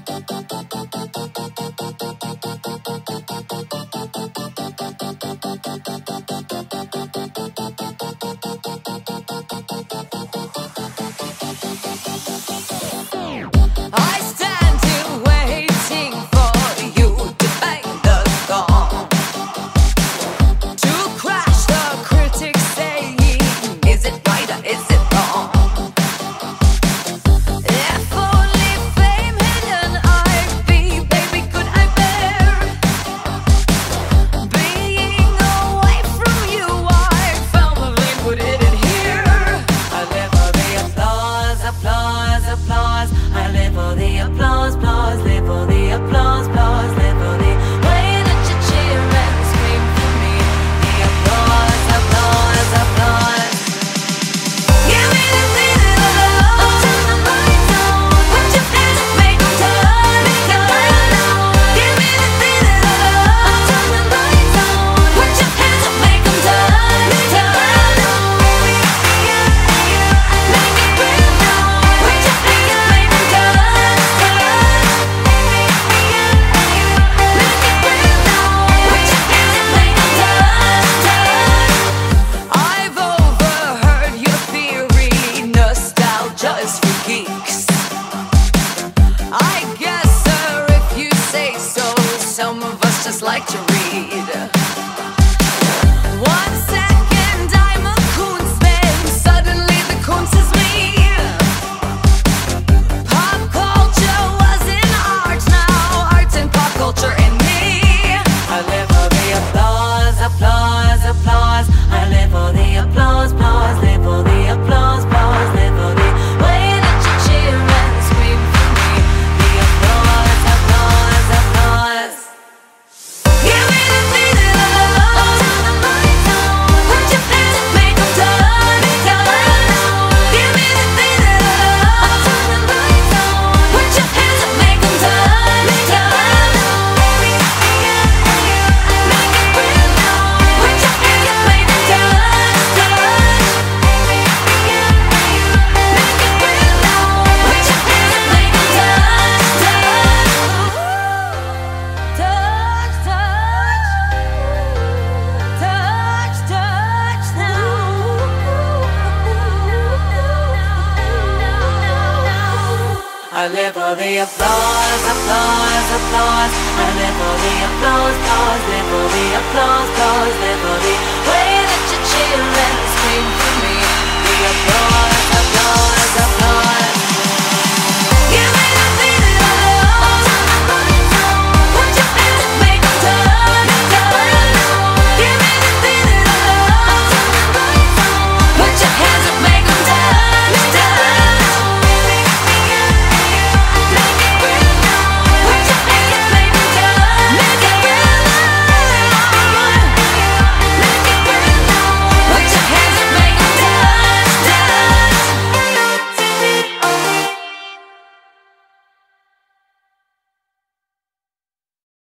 da da da just like to read. I live for the applause, applause, applause. I live for the applause, applause, live for the applause, applause, live for the way that you cheer